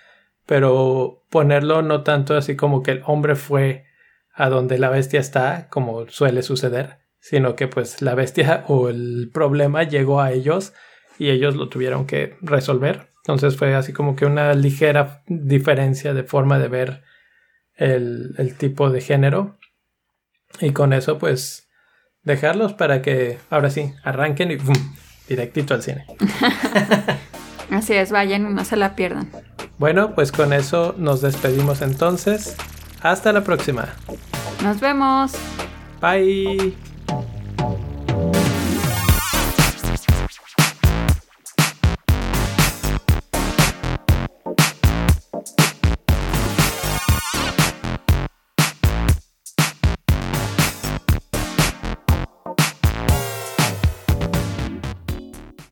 [SPEAKER 1] pero ponerlo no tanto así como que el hombre fue a donde la bestia está, como suele suceder, sino que pues la bestia o el problema llegó a ellos y ellos lo tuvieron que resolver. Entonces fue así como que una ligera diferencia de forma de ver el, el tipo de género. Y con eso pues dejarlos para que ahora sí arranquen y directito al cine.
[SPEAKER 2] Así es, vayan y no se la pierdan.
[SPEAKER 1] Bueno, pues con eso nos despedimos entonces. Hasta la próxima.
[SPEAKER 2] Nos vemos.
[SPEAKER 1] Bye.